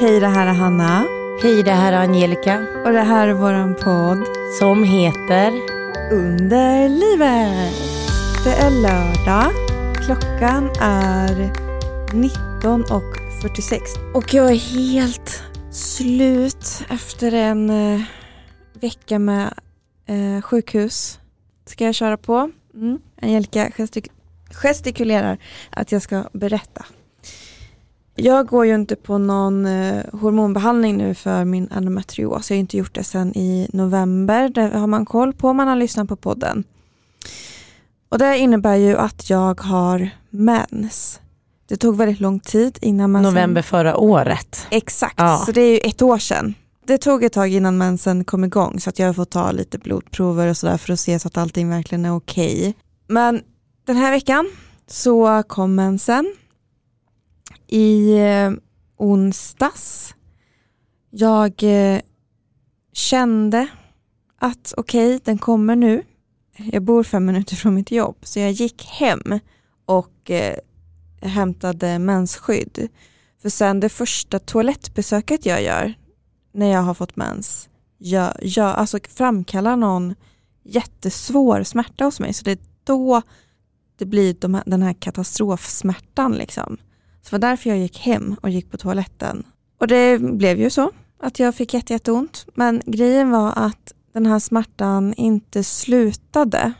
Hej, det här är Hanna. Hej, det här är Angelica. Och det här är våran podd. Som heter Under livet. Det är lördag. Klockan är 19.46. Och jag är helt slut efter en eh, vecka med eh, sjukhus. Ska jag köra på? Mm. Angelica gestik gestikulerar att jag ska berätta. Jag går ju inte på någon eh, hormonbehandling nu för min endometrios. Jag har inte gjort det sedan i november. Det har man koll på om man har lyssnat på podden. Och det innebär ju att jag har mens. Det tog väldigt lång tid innan mensen... november förra året. Exakt, Ja. så det är ju ett år sedan. Det tog ett tag innan mensen kom igång så att jag har fått ta lite blodprover och sådär för att se så att allting verkligen är okej. Men den här veckan så kom mensen i eh, onsdags. Jag eh, kände att okej, den kommer nu. Jag bor fem minuter från mitt jobb så jag gick hem och eh, hämtade mensskydd. För sen det första toalettbesöket jag gör när jag har fått mens, jag, jag, alltså framkallar någon jättesvår smärta hos mig. Så det är då det blir de här, den här katastrofsmärtan. Liksom. Så det var därför jag gick hem och gick på toaletten. Och det blev ju så att jag fick jätte, jätteont. Men grejen var att den här smärtan inte slutade.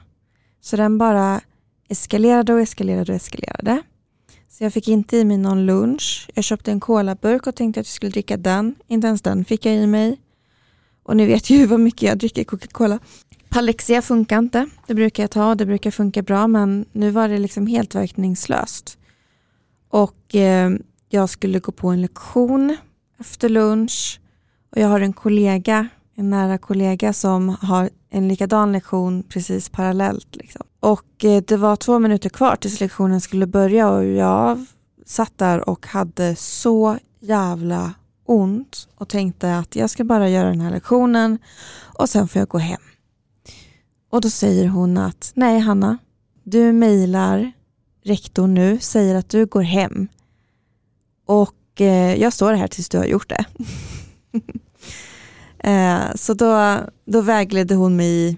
Så den bara eskalerade och eskalerade och eskalerade. Så jag fick inte i mig någon lunch. Jag köpte en colaburk och tänkte att jag skulle dricka den. Inte ens den fick jag i mig. Och ni vet ju hur mycket jag dricker Coca-Cola. Palexia funkar inte. Det brukar jag ta och det brukar funka bra men nu var det liksom helt verkningslöst. Och eh, jag skulle gå på en lektion efter lunch och jag har en kollega, en nära kollega som har en likadan lektion precis parallellt. Liksom. Och eh, det var två minuter kvar tills lektionen skulle börja och jag satt där och hade så jävla ont och tänkte att jag ska bara göra den här lektionen och sen får jag gå hem. Och då säger hon att nej Hanna, du mejlar rektorn nu, säger att du går hem och eh, jag står här tills du har gjort det. eh, så då, då vägledde hon mig i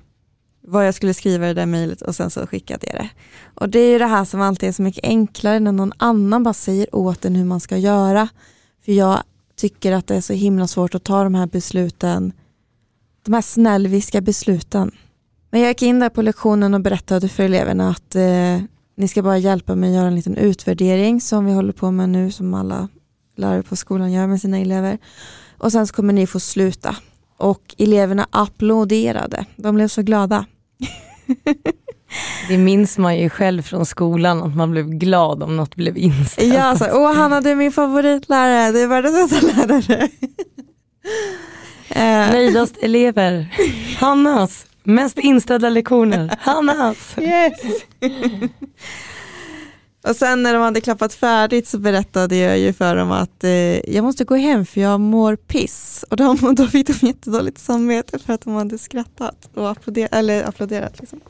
vad jag skulle skriva i det där mejlet och sen så skickade jag det. Och det är ju det här som alltid är så mycket enklare när någon annan bara säger åt en hur man ska göra. För jag tycker att det är så himla svårt att ta de här besluten, de här snällviska besluten. Men jag gick in där på lektionen och berättade för eleverna att eh, ni ska bara hjälpa mig att göra en liten utvärdering som vi håller på med nu som alla lärare på skolan gör med sina elever. Och sen så kommer ni få sluta. Och eleverna applåderade. De blev så glada. Det minns man ju själv från skolan att man blev glad om något blev inställt. Ja, så, åh Hanna du är min favoritlärare, du är världens bästa lärare. Eh, Nöjdast elever. Hannas. Mest inställda lektioner. Hannas. Yes. och sen när de hade klappat färdigt så berättade jag ju för dem att eh, jag måste gå hem för jag mår piss. Och de, då fick de jättedåligt samvete för att de hade skrattat och applåderat. Eller applåderat liksom.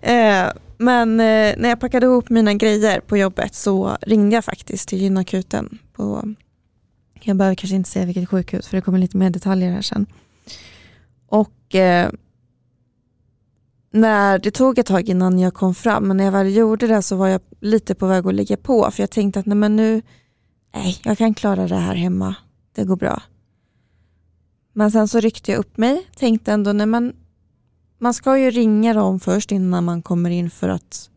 eh, men eh, när jag packade ihop mina grejer på jobbet så ringde jag faktiskt till gynakuten. På, jag behöver kanske inte säga vilket sjukhus för det kommer lite mer detaljer här sen. Och eh, när det tog ett tag innan jag kom fram, men när jag väl gjorde det så var jag lite på väg att ligga på, för jag tänkte att nej men nu, nej, jag kan klara det här hemma, det går bra. Men sen så ryckte jag upp mig, tänkte ändå, nej men man ska ju ringa dem först innan man kommer in för att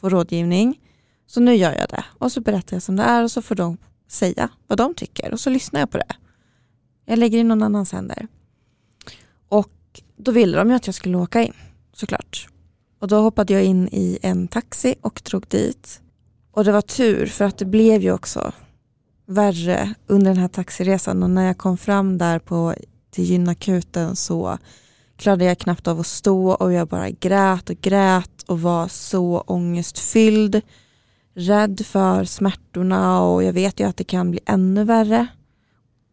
få rådgivning. Så nu gör jag det och så berättar jag som det är och så får de säga vad de tycker och så lyssnar jag på det. Jag lägger i någon annans händer. Och då ville de ju att jag skulle åka in såklart. Och då hoppade jag in i en taxi och drog dit. Och det var tur för att det blev ju också värre under den här taxiresan och när jag kom fram där på, till gynakuten så klarade jag knappt av att stå och jag bara grät och grät och var så ångestfylld. Rädd för smärtorna och jag vet ju att det kan bli ännu värre.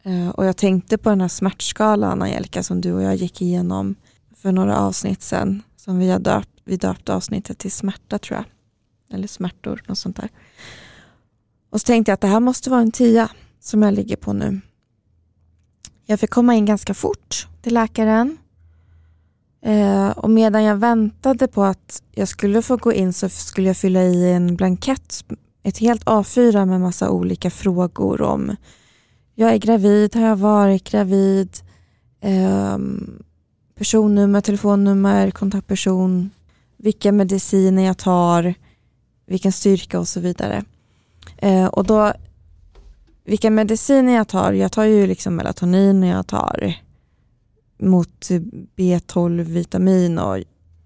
Eh, och jag tänkte på den här smärtskalan Angelica som du och jag gick igenom för några avsnitt sen som vi har döpt, vi döpte avsnittet till smärta tror jag. Eller smärtor, något sånt där. Och så tänkte jag att det här måste vara en tia som jag ligger på nu. Jag fick komma in ganska fort till läkaren. Eh, och medan jag väntade på att jag skulle få gå in så skulle jag fylla i en blankett, ett helt A4 med massa olika frågor om jag är gravid, har jag varit gravid, eh, personnummer, telefonnummer, kontaktperson, vilka mediciner jag tar, vilken styrka och så vidare. Eh, och då, vilka mediciner jag tar, jag tar ju liksom melatonin och jag tar mot B12 vitamin och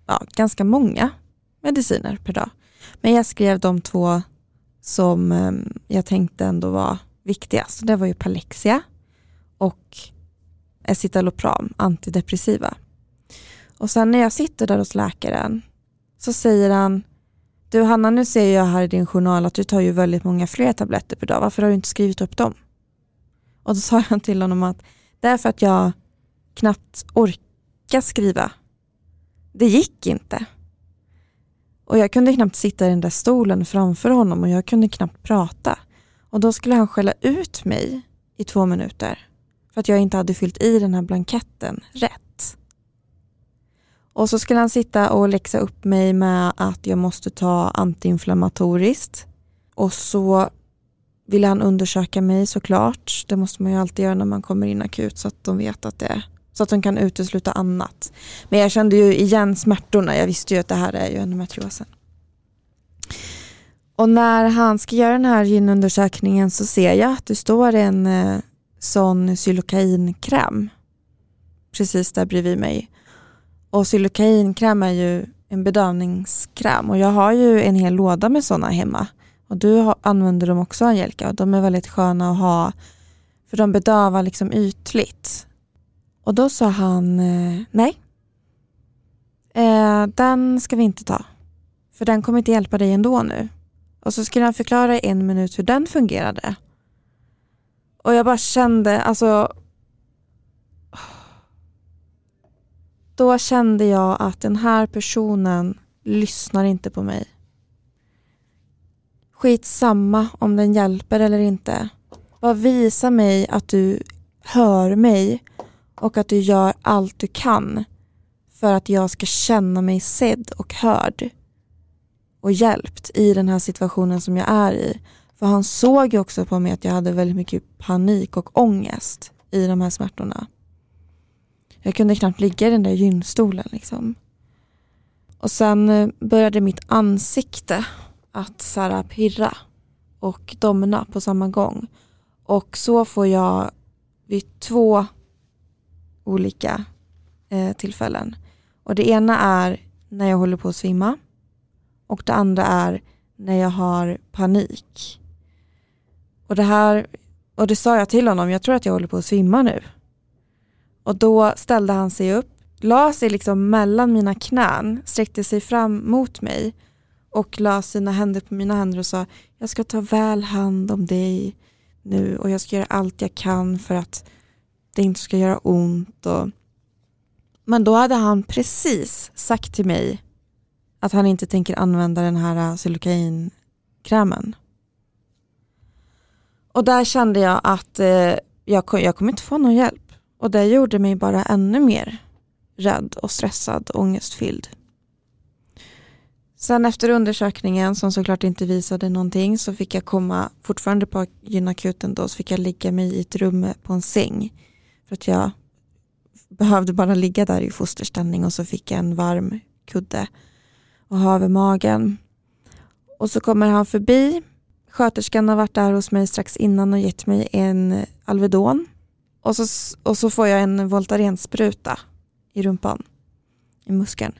ja, ganska många mediciner per dag. Men jag skrev de två som eh, jag tänkte ändå var viktigast. Det var ju Palexia och Escitalopram, antidepressiva. Och sen när jag sitter där hos läkaren så säger han du Hanna, nu ser jag här i din journal att du tar ju väldigt många fler tabletter per dag. Varför har du inte skrivit upp dem? Och då sa jag till honom att det är för att jag knappt orkar skriva. Det gick inte. Och jag kunde knappt sitta i den där stolen framför honom och jag kunde knappt prata. Och då skulle han skälla ut mig i två minuter för att jag inte hade fyllt i den här blanketten rätt. Och så skulle han sitta och läxa upp mig med att jag måste ta antiinflammatoriskt. Och så ville han undersöka mig såklart. Det måste man ju alltid göra när man kommer in akut så att de vet att det är så att de kan utesluta annat. Men jag kände ju igen smärtorna. Jag visste ju att det här är ju endometriosen. Och när han ska göra den här gynundersökningen så ser jag att det står en eh, sån xylokainkräm precis där bredvid mig. Och xylokainkräm är ju en bedövningskräm och jag har ju en hel låda med sådana hemma. Och du har, använder dem också Angelica och de är väldigt sköna att ha för de bedövar liksom ytligt. Och då sa han eh, nej. Eh, den ska vi inte ta. För den kommer inte hjälpa dig ändå nu. Och så skulle han förklara i en minut hur den fungerade. Och jag bara kände, alltså då kände jag att den här personen lyssnar inte på mig. Skitsamma om den hjälper eller inte. Bara visa mig att du hör mig och att du gör allt du kan för att jag ska känna mig sedd och hörd och hjälpt i den här situationen som jag är i. För han såg ju också på mig att jag hade väldigt mycket panik och ångest i de här smärtorna. Jag kunde knappt ligga i den där gynstolen liksom. Och sen eh, började mitt ansikte att så här, pirra och domna på samma gång. Och så får jag vid två olika eh, tillfällen. Och det ena är när jag håller på att svimma och det andra är när jag har panik. Och det här, och det sa jag till honom, jag tror att jag håller på att svimma nu. Och då ställde han sig upp, la sig liksom mellan mina knän, sträckte sig fram mot mig och la sina händer på mina händer och sa jag ska ta väl hand om dig nu och jag ska göra allt jag kan för att det inte ska göra ont. Och... Men då hade han precis sagt till mig att han inte tänker använda den här äh, silokainkrämen Och där kände jag att eh, jag, jag kommer inte få någon hjälp. Och det gjorde mig bara ännu mer rädd och stressad och ångestfylld. Sen efter undersökningen som såklart inte visade någonting så fick jag komma, fortfarande på gynakuten då, så fick jag ligga mig i ett rum på en säng. För att jag behövde bara ligga där i fosterställning och så fick jag en varm kudde och ha över magen. Och så kommer han förbi. Sköterskan har varit där hos mig strax innan och gett mig en Alvedon och så, och så får jag en Voltarenspruta i rumpan, i muskeln.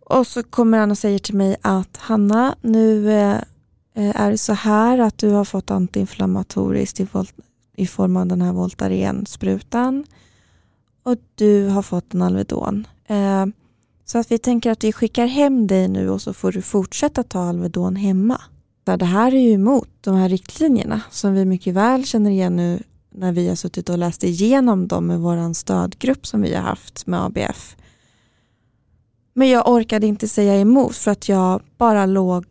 Och så kommer han och säger till mig att Hanna, nu eh, eh är det så här att du har fått antiinflammatoriskt i, i form av den här Voltaren-sprutan och du har fått en Alvedon. Eh, så att vi tänker att vi skickar hem dig nu och så får du fortsätta ta Alvedon hemma. Det här är ju emot de här riktlinjerna som vi mycket väl känner igen nu när vi har suttit och läst igenom dem med vår stödgrupp som vi har haft med ABF. Men jag orkade inte säga emot för att jag bara låg,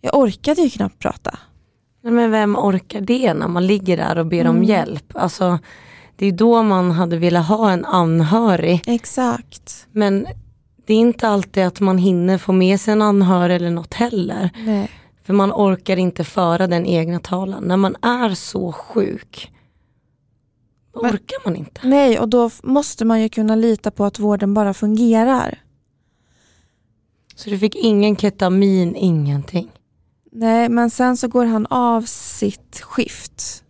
jag orkade ju knappt prata. Men vem orkar det när man ligger där och ber mm. om hjälp? Alltså, det är då man hade velat ha en anhörig. Exakt. Men det är inte alltid att man hinner få med sig en anhörig eller något heller. Nej. För man orkar inte föra den egna talan. När man är så sjuk orkar man inte. Nej, och då måste man ju kunna lita på att vården bara fungerar. Så du fick ingen ketamin, ingenting. Nej, men sen så går han av sitt skift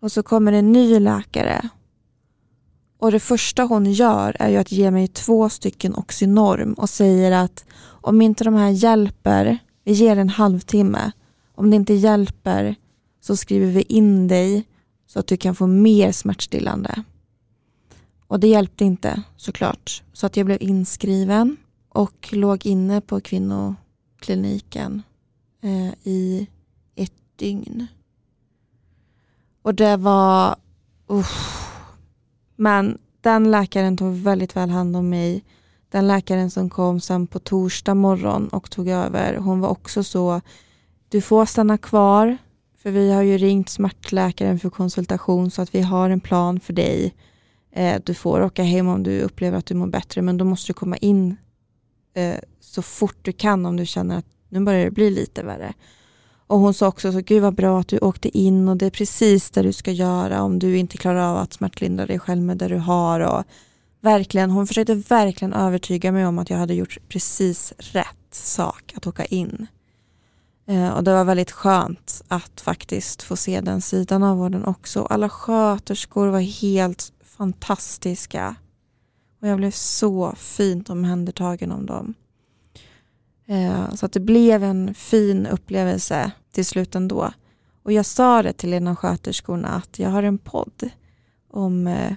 och så kommer en ny läkare. Och det första hon gör är ju att ge mig två stycken Oxynorm och säger att om inte de här hjälper, vi ger en halvtimme. Om det inte hjälper så skriver vi in dig så att du kan få mer smärtstillande. Och det hjälpte inte såklart. Så att jag blev inskriven och låg inne på kvinnokliniken eh, i ett dygn. Och det var... Uh, Men den läkaren tog väldigt väl hand om mig. Den läkaren som kom sen på torsdag morgon och tog över, hon var också så, du får stanna kvar, för vi har ju ringt smärtläkaren för konsultation så att vi har en plan för dig. Eh, du får åka hem om du upplever att du mår bättre, men då måste du komma in eh, så fort du kan om du känner att nu börjar det bli lite värre. Och hon sa också så, gud vad bra att du åkte in och det är precis det du ska göra om du inte klarar av att smärtlindra dig själv med det du har. Och verkligen, hon försökte verkligen övertyga mig om att jag hade gjort precis rätt sak att åka in. Eh, och det var väldigt skönt att faktiskt få se den sidan av vården också. Alla sköterskor var helt fantastiska. Och jag blev så fint omhändertagen om dem. Eh, så att det blev en fin upplevelse till slut ändå. Och jag sa det till en av sköterskorna att jag har en podd om eh,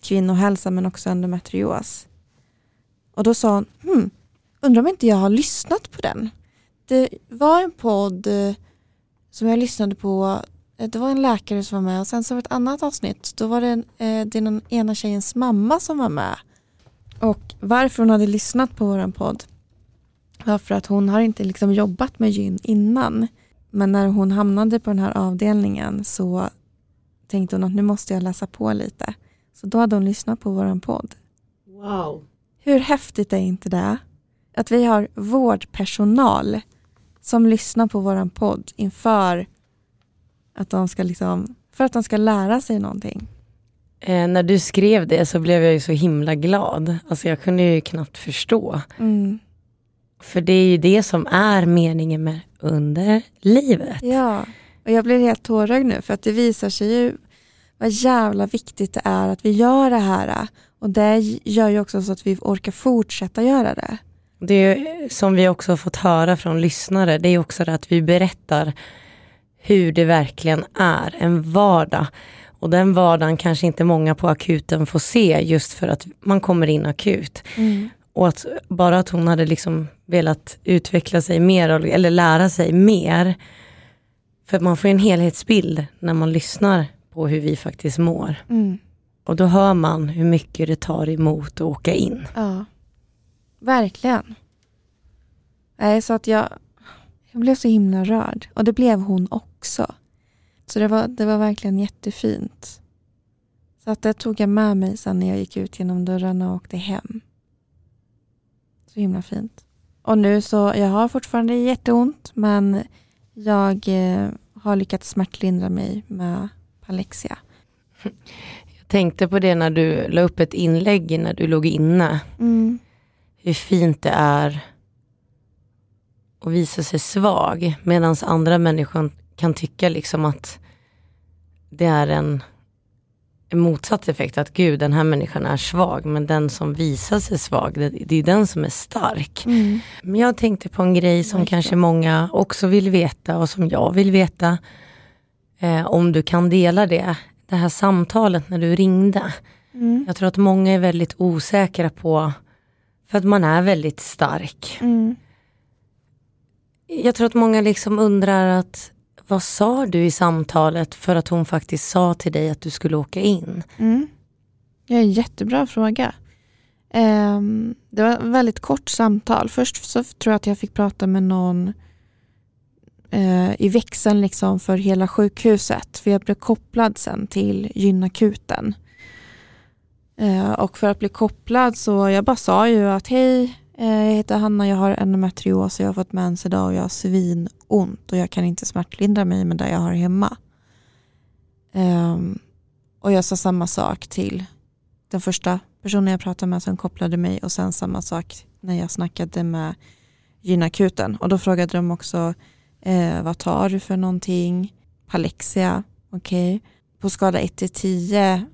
kvinnohälsa men också endometrios. Och då sa hon, hmm, undrar om inte jag har lyssnat på den. Det var en podd eh, som jag lyssnade på, eh, det var en läkare som var med och sen så var det ett annat avsnitt, då var det en, eh, den ena tjejens mamma som var med. Och varför hon hade lyssnat på våran podd var för att hon har inte liksom jobbat med gyn innan. Men när hon hamnade på den här avdelningen så tänkte hon att nu måste jag läsa på lite. Så då hade hon lyssnat på våran podd. Wow. Hur häftigt är inte det? Att vi har vårdpersonal som lyssnar på våran podd inför att de ska liksom, för att de ska lära sig någonting. Eh, när du skrev det så blev jag ju så himla glad. Alltså jag kunde ju knappt förstå. Mm. För det är ju det som är meningen med under livet. Ja, och jag blir helt tårögd nu för att det visar sig ju vad jävla viktigt det är att vi gör det här. Och det gör ju också så att vi orkar fortsätta göra det. Det som vi också har fått höra från lyssnare, det är också det att vi berättar hur det verkligen är, en vardag. Och den vardagen kanske inte många på akuten får se just för att man kommer in akut. Och att bara att hon hade liksom velat utveckla sig mer eller lära sig mer. För man får en helhetsbild när man lyssnar på hur vi faktiskt mår. Mm. Och då hör man hur mycket det tar emot att åka in. Ja, verkligen. Nej, så att jag, jag blev så himla rörd. Och det blev hon också. Så det var, det var verkligen jättefint. Så att det tog jag med mig sen när jag gick ut genom dörrarna och åkte hem. Så himla fint. Och nu så, jag har fortfarande jätteont men jag eh, har lyckats smärtlindra mig med Palexia. Jag tänkte på det när du la upp ett inlägg när du låg inne. Mm. Hur fint det är att visa sig svag. Medan andra människor kan tycka liksom att det är en, en motsatt effekt. Att gud, den här människan är svag. Men den som visar sig svag, det, det är den som är stark. Mm. Men jag tänkte på en grej som kanske många också vill veta och som jag vill veta. Eh, om du kan dela det. Det här samtalet när du ringde. Mm. Jag tror att många är väldigt osäkra på, för att man är väldigt stark. Mm. Jag tror att många liksom undrar att, vad sa du i samtalet för att hon faktiskt sa till dig att du skulle åka in? Mm. Det är en jättebra fråga. Ehm, det var ett väldigt kort samtal. Först så tror jag att jag fick prata med någon eh, i växeln liksom för hela sjukhuset. För jag blev kopplad sen till gynakuten. Eh, och för att bli kopplad så jag bara sa ju att hej, eh, jag heter Hanna, jag har endometrios och jag har fått mens idag och jag har svinont och jag kan inte smärtlindra mig med det jag har hemma. Um, och jag sa samma sak till den första personen jag pratade med som kopplade mig och sen samma sak när jag snackade med gynakuten. Och då frågade de också eh, vad tar du för någonting? Palexia, okej. Okay. På skala 1 till 10,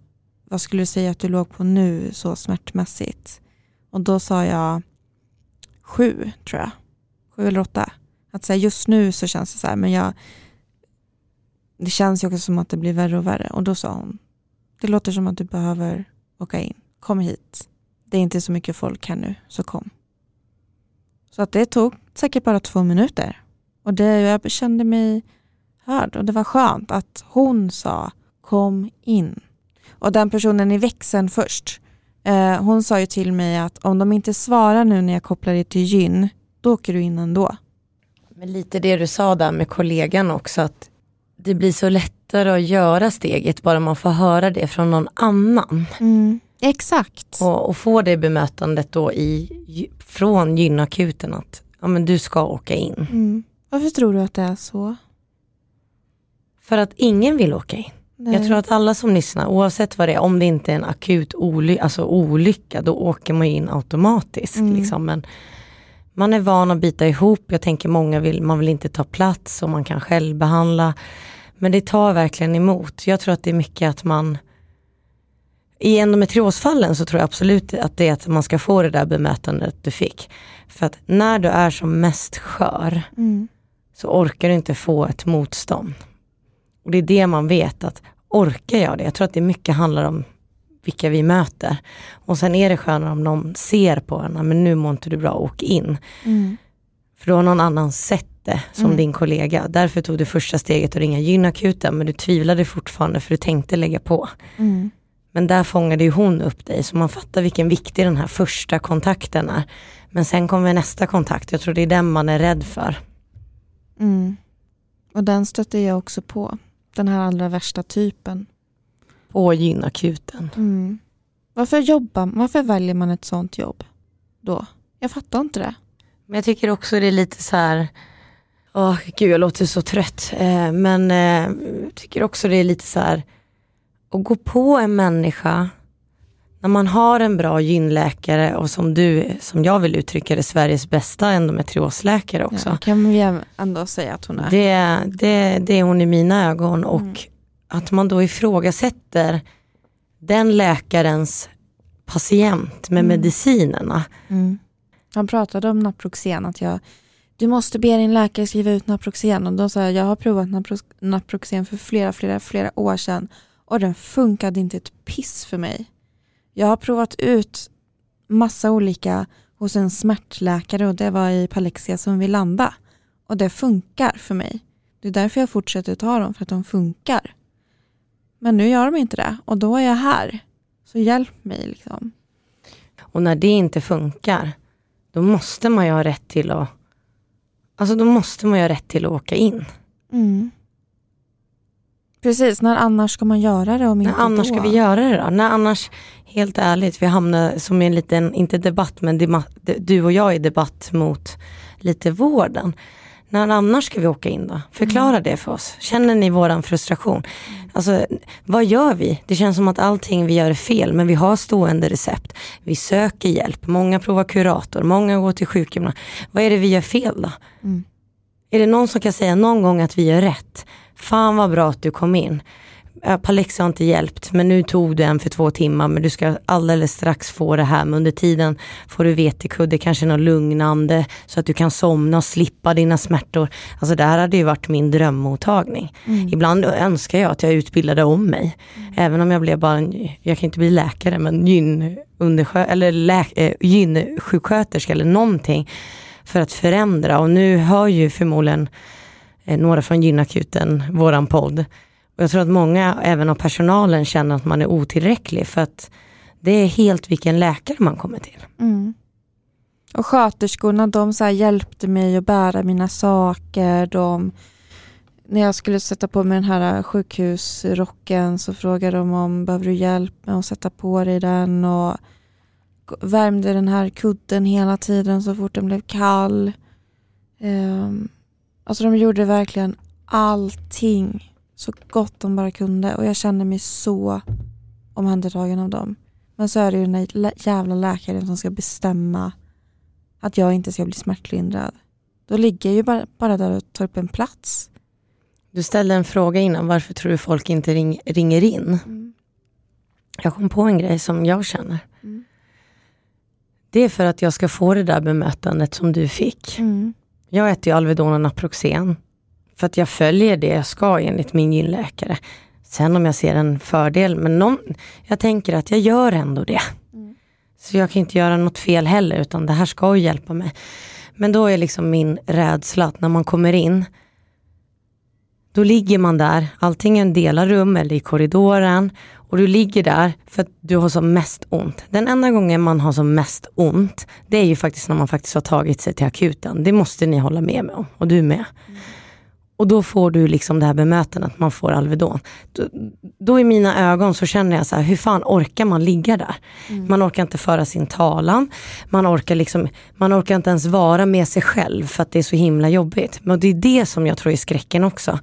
vad skulle du säga att du låg på nu så smärtmässigt? Och då sa jag sju tror jag. Sju eller åtta. Att säga just nu så känns det så här, men jag det känns ju också som att det blir värre och värre. Och då sa hon, det låter som att du behöver åka in. Kom hit. Det är inte så mycket folk här nu, så kom. Så att det tog säkert bara två minuter. Och det, jag kände mig hörd och det var skönt att hon sa kom in. Och den personen i växeln först, eh, hon sa ju till mig att om de inte svarar nu när jag kopplar det till gyn, då åker du in ändå. Men lite det du sa där med kollegan också, att det blir så lättare att göra steget bara man får höra det från någon annan. Mm, exakt. Och, och få det bemötandet då i, från gynakuten att ja, men du ska åka in. Mm. Varför tror du att det är så? För att ingen vill åka in. Nej. Jag tror att alla som lyssnar, oavsett vad det är, om det inte är en akut oly alltså olycka, då åker man in automatiskt. Mm. Liksom. Men man är van att bita ihop, jag tänker många vill, man vill inte ta plats och man kan själv behandla. Men det tar verkligen emot. Jag tror att det är mycket att man i endometriosfallen så tror jag absolut att det är att man ska få det där bemötandet du fick. För att när du är som mest skör mm. så orkar du inte få ett motstånd. Och det är det man vet att orkar jag det? Jag tror att det mycket handlar om vilka vi möter. Och sen är det skönare om någon ser på en, men nu mår inte du bra, åk in. Mm. För då har någon annan sett det som mm. din kollega. Därför tog du första steget att ringa gynakuten men du tvivlade fortfarande för du tänkte lägga på. Mm. Men där fångade ju hon upp dig så man fattar vilken viktig den här första kontakten är. Men sen kommer nästa kontakt, jag tror det är den man är rädd för. Mm. Och den stötte jag också på, den här allra värsta typen. På gynakuten. Mm. Varför, jobbar, varför väljer man ett sånt jobb då? Jag fattar inte det. Men jag tycker också det är lite så här, åh gud jag låter så trött, eh, men eh, tycker också det är lite så här, att gå på en människa när man har en bra gynläkare och som du, som jag vill uttrycka det, Sveriges bästa endometriosläkare också. Ja, kan vi ändå säga att hon är. Det, det, det är hon i mina ögon och mm. att man då ifrågasätter den läkarens patient med mm. medicinerna. Mm. Han pratade om Naproxen, att jag, du måste be din läkare skriva ut Naproxen. Och då sa jag, jag har provat Naproxen för flera, flera, flera år sedan och den funkade inte ett piss för mig. Jag har provat ut massa olika hos en smärtläkare och det var i Palexia som vi landade. Och det funkar för mig. Det är därför jag fortsätter ta dem, för att de funkar. Men nu gör de inte det och då är jag här. Så hjälp mig liksom. Och när det inte funkar, då måste man ju ha rätt till att Alltså då måste man ju ha rätt till att åka in. Mm. Precis, när annars ska man göra det om inte När annars då? ska vi göra det då? När annars, helt ärligt, vi hamnar som i en liten, inte debatt, men du och jag i debatt mot lite vården. När annars ska vi åka in då? Förklara mm. det för oss. Känner ni våran frustration? Alltså, vad gör vi? Det känns som att allting vi gör är fel, men vi har stående recept. Vi söker hjälp, många provar kurator, många går till sjukgymnast. Vad är det vi gör fel då? Mm. Är det någon som kan säga någon gång att vi gör rätt? Fan vad bra att du kom in. Palexa har inte hjälpt men nu tog du en för två timmar men du ska alldeles strax få det här men under tiden får du vetekudde, kanske något lugnande så att du kan somna och slippa dina smärtor. Alltså det här hade ju varit min drömmottagning. Mm. Ibland önskar jag att jag utbildade om mig. Mm. Även om jag blev bara, en, jag kan inte bli läkare men gyn, eller äh, gynsjuksköterska eller någonting för att förändra och nu hör ju förmodligen Eh, några från gynakuten våran podd och jag tror att många, även av personalen, känner att man är otillräcklig för att det är helt vilken läkare man kommer till. Mm. Och sköterskorna de så hjälpte mig att bära mina saker. De, när jag skulle sätta på mig den här sjukhusrocken så frågade de om behöver du hjälp med att sätta på dig den och värmde den här kudden hela tiden så fort den blev kall. Um, alltså de gjorde verkligen allting så gott de bara kunde och jag kände mig så omhändertagen av dem. Men så är det ju den där jävla läkaren som ska bestämma att jag inte ska bli smärtlindrad. Då ligger jag ju bara, bara där och tar upp en plats. Du ställde en fråga innan, varför tror du folk inte ring, ringer in? Mm. Jag kom på en grej som jag känner. Mm. Det är för att jag ska få det där bemötandet som du fick. Mm. Jag äter ju Alvedon och Naproxen. För att jag följer det jag ska enligt min gynläkare. Sen om jag ser en fördel, men någon, jag tänker att jag gör ändå det. Mm. Så jag kan inte göra något fel heller, utan det här ska ju hjälpa mig. Men då är liksom min rädsla att när man kommer in, då ligger man där, antingen delar rum eller i korridoren och du ligger där för att du har som mest ont. Den enda gången man har som mest ont, det är ju faktiskt när man faktiskt har tagit sig till akuten. Det måste ni hålla med mig om, och du med. Mm. Och då får du liksom det här bemötandet, man får Alvedon. Då, då i mina ögon så känner jag så här, hur fan orkar man ligga där? Mm. Man orkar inte föra sin talan, man orkar, liksom, man orkar inte ens vara med sig själv för att det är så himla jobbigt. Men det är det som jag tror är skräcken också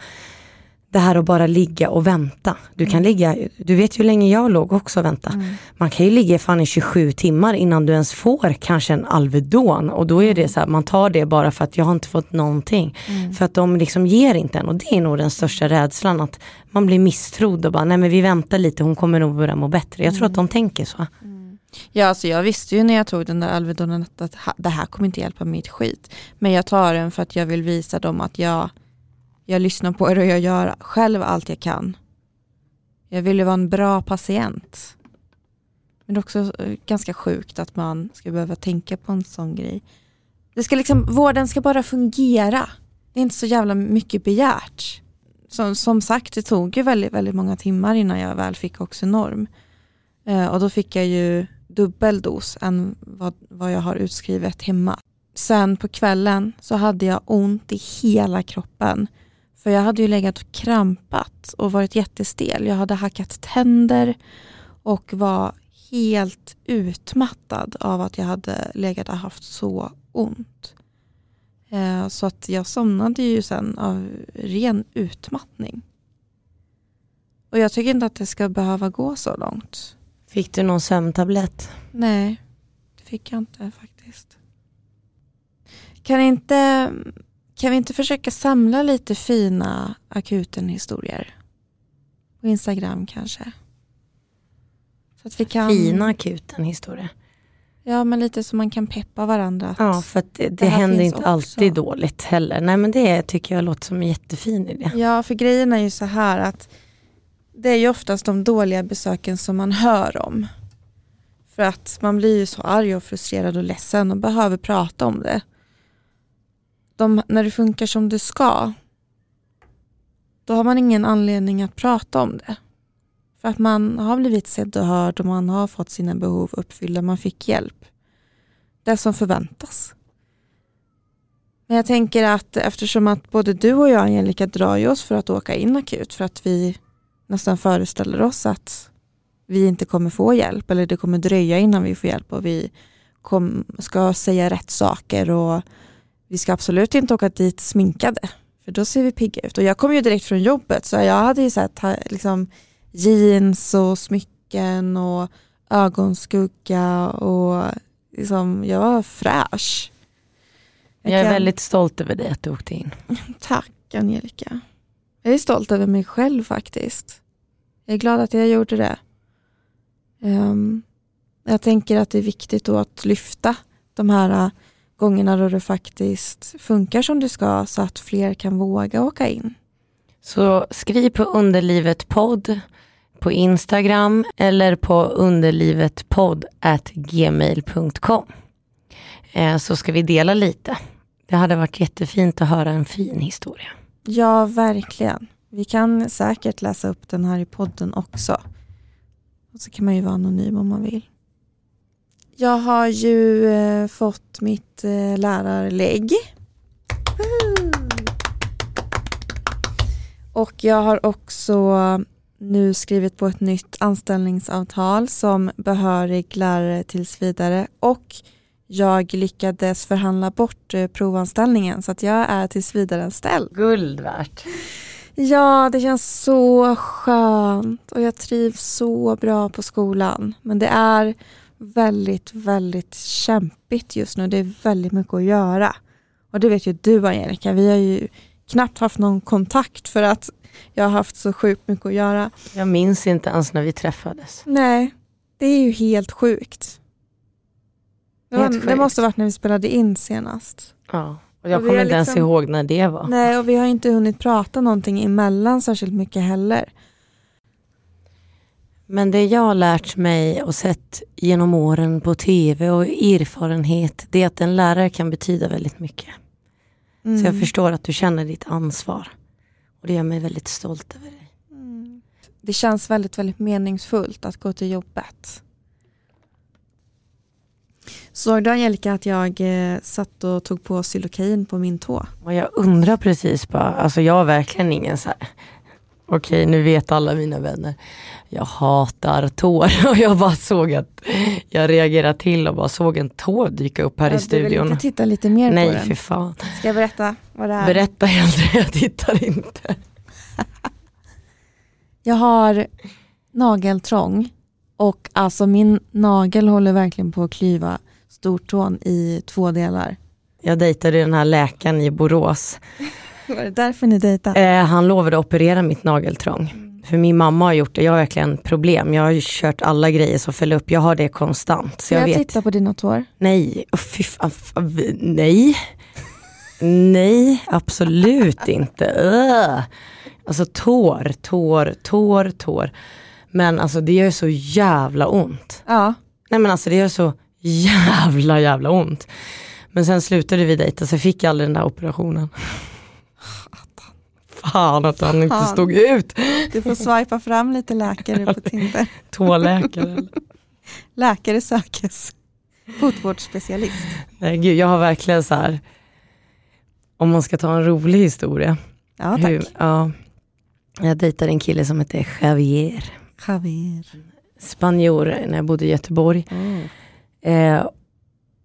det här att bara ligga och vänta. Du kan mm. ligga, du vet ju hur länge jag låg också och vänta. Mm. Man kan ju ligga fan i 27 timmar innan du ens får kanske en Alvedon och då är det så här, man tar det bara för att jag har inte fått någonting. Mm. För att de liksom ger inte en och det är nog den största rädslan att man blir misstrodd och bara, nej men vi väntar lite, hon kommer nog börja må bättre. Jag tror att de mm. tänker så. Mm. Ja, alltså jag visste ju när jag tog den där Alvedonen att det här kommer inte hjälpa mig ett skit. Men jag tar den för att jag vill visa dem att jag jag lyssnar på er och jag gör själv allt jag kan. Jag vill ju vara en bra patient. Men det är också eh, ganska sjukt att man ska behöva tänka på en sån grej. Det ska liksom, vården ska bara fungera. Det är inte så jävla mycket begärt. Som, som sagt, det tog ju väldigt, väldigt många timmar innan jag väl fick Oxynorm. Eh, och då fick jag ju dubbel dos än vad, vad jag har utskrivet hemma. Sen på kvällen så hade jag ont i hela kroppen. För jag hade ju legat och krampat och varit jättestel. Jag hade hackat tänder och var helt utmattad av att jag hade legat och haft så ont. Eh, så att jag somnade ju sen av ren utmattning. Och jag tycker inte att det ska behöva gå så långt. Fick du någon sömntablett? Nej, det fick jag inte faktiskt. Kan inte kan vi inte försöka samla lite fina akuten-historier? På Instagram kanske? Så att vi kan... Fina akuten-historier? Ja, men lite så man kan peppa varandra. ja, för att det, det händer inte också. alltid dåligt heller. Nej, men det tycker jag låter som en jättefin idé. Ja, för grejen är ju så här att det är ju oftast de dåliga besöken som man hör om. För att man blir ju så arg och frustrerad och ledsen och behöver prata om det de, när det funkar som det ska, då har man ingen anledning att prata om det. För att man har blivit sedd och hörd och man har fått sina behov uppfyllda, man fick hjälp. Det som förväntas. Men jag tänker att eftersom att både du och jag Angelica drar ju oss för att åka in akut för att vi nästan föreställer oss att vi inte kommer få hjälp eller det kommer dröja innan vi får hjälp och vi kom, ska säga rätt saker och vi ska absolut inte åka dit sminkade, för då ser vi pigga ut. Och jag kom ju direkt från jobbet, så jag hade ju sett liksom, jeans och smycken och ögonskugga och liksom, jag var fräsch. Jag, jag är kan... väldigt stolt över dig att du åkte in. Tack Angelica. Jag är stolt över mig själv faktiskt. Jag är glad att jag gjorde det. Um, jag tänker att det är viktigt att lyfta de här gångerna då det faktiskt funkar som det ska så att fler kan våga åka in. Så skriv på underlivet podd på Instagram eller på underlivetpodd gmail.com eh, så ska vi dela lite. Det hade varit jättefint att höra en fin historia. Ja, verkligen. Vi kan säkert läsa upp den här i podden också. Och så kan man ju vara anonym om man vill. Jag har ju eh, fått mitt eh, lärarlägg. Och jag har också nu skrivit på ett nytt anställningsavtal som behörig lärare tills vidare och jag lyckades förhandla bort eh, provanställningen så att jag är tills vidare anställd. Guld värt. Ja, det känns så skönt och jag trivs så bra på skolan. Men det är väldigt, väldigt kämpigt just nu. Det är väldigt mycket att göra. Och det vet ju du Angelica, vi har ju knappt haft någon kontakt för att jag har haft så sjukt mycket att göra. Jag minns inte ens när vi träffades. Nej, det är ju helt sjukt. Det, var, Helt det måste varit när vi spelade in senast. Ja. Och jag Och kommer inte ens liksom- ihåg när det var. Nej, och vi har inte hunnit prata någonting emellan särskilt mycket heller. Men det jag har lärt mig och sett genom åren på tv och erfarenhet, det är att en lärare kan betyda väldigt mycket. Mm. Så jag förstår att du känner ditt ansvar. Och det gör mig väldigt stolt över dig. Mm. Det känns väldigt, väldigt meningsfullt att gå till jobbet. Såg du Angelica att jag eh, satt och tog på Xylocain på min tå? Och jag undrar precis bara, alltså jag har verkligen ingen så här, okej nu vet alla mina vänner, jag hatar tår och jag bara såg att jag reagerade till och bara såg en tå dyka upp här i Du vill studion. inte titta lite mer på Nej den? för fan, Ska jag berätta vad det är? berätta hellre, jag tittar inte. Jag har nageltrång och alltså min nagel håller verkligen på att klyva stortån i två delar. Jag dejtade den här läkaren i Borås. Var det därför ni dejtade? Eh, han lovade att operera mitt nageltrång. För min mamma har gjort det, jag har verkligen problem. Jag har kört alla grejer som föll upp, jag har det konstant. Så Ska jag jag vet. titta på dina tår? Nej, oh, fy fan, nej. Nej, absolut inte. Ugh. Alltså tår, tår, tår, tår. Men alltså det gör så jävla ont. Ja. Nej men alltså det gör så jävla jävla ont. Men sen slutade vi dejta så jag fick aldrig den där operationen. Fan att han inte stod ut. Du får swipa fram lite läkare på Tinder. Tåläkare. Läkare sökes. Fotvårdsspecialist. Nej gud jag har verkligen så här. Om man ska ta en rolig historia. Ja tack. Hur, ja, jag dejtade en kille som hette Javier. Javier. Spanjor när jag bodde i Göteborg. Oh. Eh,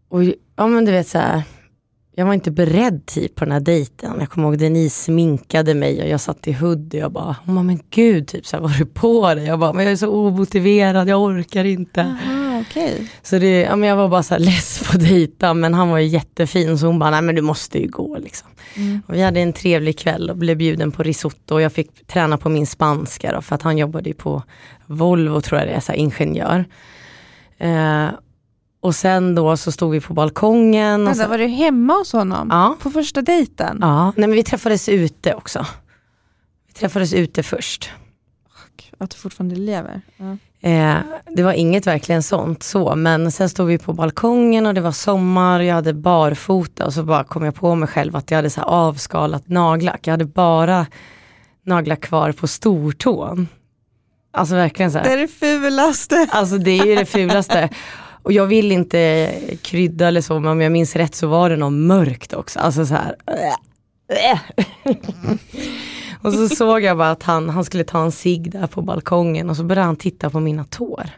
och ja men du vet så här. Jag var inte beredd typ på den här dejten. Jag kommer ihåg Denise sminkade mig och jag satt i hoodie och jag bara, oh, men gud, typ så här, vad har du på dig? Jag bara, men jag är så omotiverad, jag orkar inte. Aha, okej. Så det, ja, men jag var bara så här less på att dejta men han var ju jättefin så hon bara, nej men du måste ju gå liksom. Mm. Och vi hade en trevlig kväll och blev bjuden på risotto och jag fick träna på min spanska då, för att han jobbade ju på Volvo tror jag det är, så här, ingenjör. Eh, och sen då så stod vi på balkongen. Och Vänta, så, var du hemma hos honom? ja, På första dejten? ja, nej men vi träffades ute också. Vi träffades ute först. Att du fortfarande lever? Ja. Eh, det var inget verkligen sånt så, men sen stod vi på balkongen och det var sommar, jag hade barfota och så bara kom jag på mig själv att jag hade så avskalat nagellack. Jag hade bara nagellack kvar på stortån. Alltså verkligen så Det här. är det fulaste. Alltså det är ju det fulaste. Och jag vill inte krydda eller så, men om jag minns rätt så var det något mörkt också. Alltså så här. och så såg jag bara att han, han skulle ta en cigg där på balkongen och så började han titta på mina tår.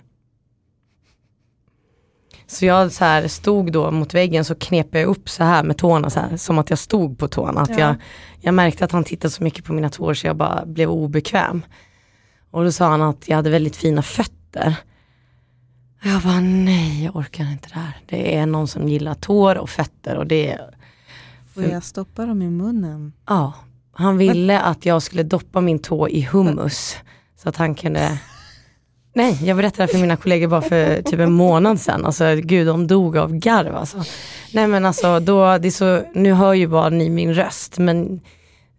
Så jag så här stod då mot väggen så knep jag upp så här med tårna så här, som att jag stod på tårna. Att Ja. jag, jag märkte att han tittade så mycket på mina tår så jag bara blev obekväm. Och då sa han att jag hade väldigt fina fötter. Jag bara nej, jag orkar inte det här. Det är någon som gillar tår och fötter och det är, Får jag stoppa dem i munnen? ja. Han ville att jag skulle doppa min tå i hummus. Så att han kunde Nej, jag berättade för mina kollegor bara för typ en månad sedan. Alltså gud, de dog av garv alltså. Nej men alltså, då, det så, nu hör ju bara ni min röst, men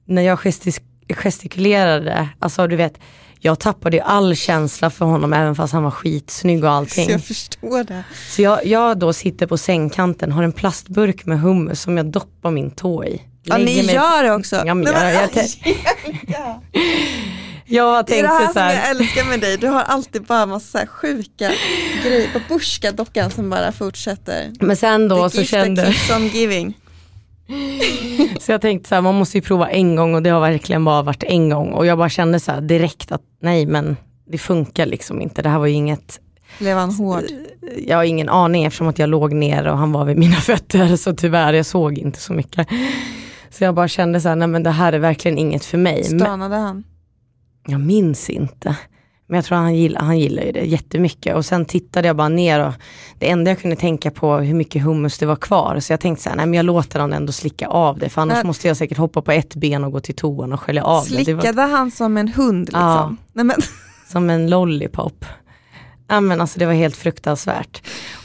när jag gestis, gestikulerade, alltså du vet, jag tappade ju all känsla för honom även fast han var skitsnygg och allting. Så jag förstår det. Så jag, jag då sitter på sängkanten, har en plastburk med hummus som jag doppar min tå i. Ja, ni mig- gör det också. Ja, men Nej, jag- jag- Angelica. Jag Det är det här så som jag här, älskar med dig, du har alltid bara massa så här sjuka grejer. Babusjka-dockan som bara fortsätter. men sen då The så kände, keeps on giving. Så jag tänkte så här, man måste ju prova en gång och det har verkligen bara varit en gång. Och jag bara kände så här direkt att nej men det funkar liksom inte. Det här var ju inget, Blev han hård? jag har ingen aning eftersom att jag låg ner och han var vid mina fötter. Så tyvärr, jag såg inte så mycket. Så jag bara kände så här, nej men det här är verkligen inget för mig. Stönade han? jag minns inte. Men jag tror han gillar, han gillar ju det jättemycket. Och sen tittade jag bara ner och det enda jag kunde tänka på hur mycket hummus det var kvar. Så jag tänkte så här, nej men jag låter han ändå slicka av det. För annars Men- måste jag säkert hoppa på ett ben och gå till toan och skölja av det. det. Var Slickade han som en hund liksom? Ja. Nej, som en lollipop. Ja men alltså det var helt fruktansvärt.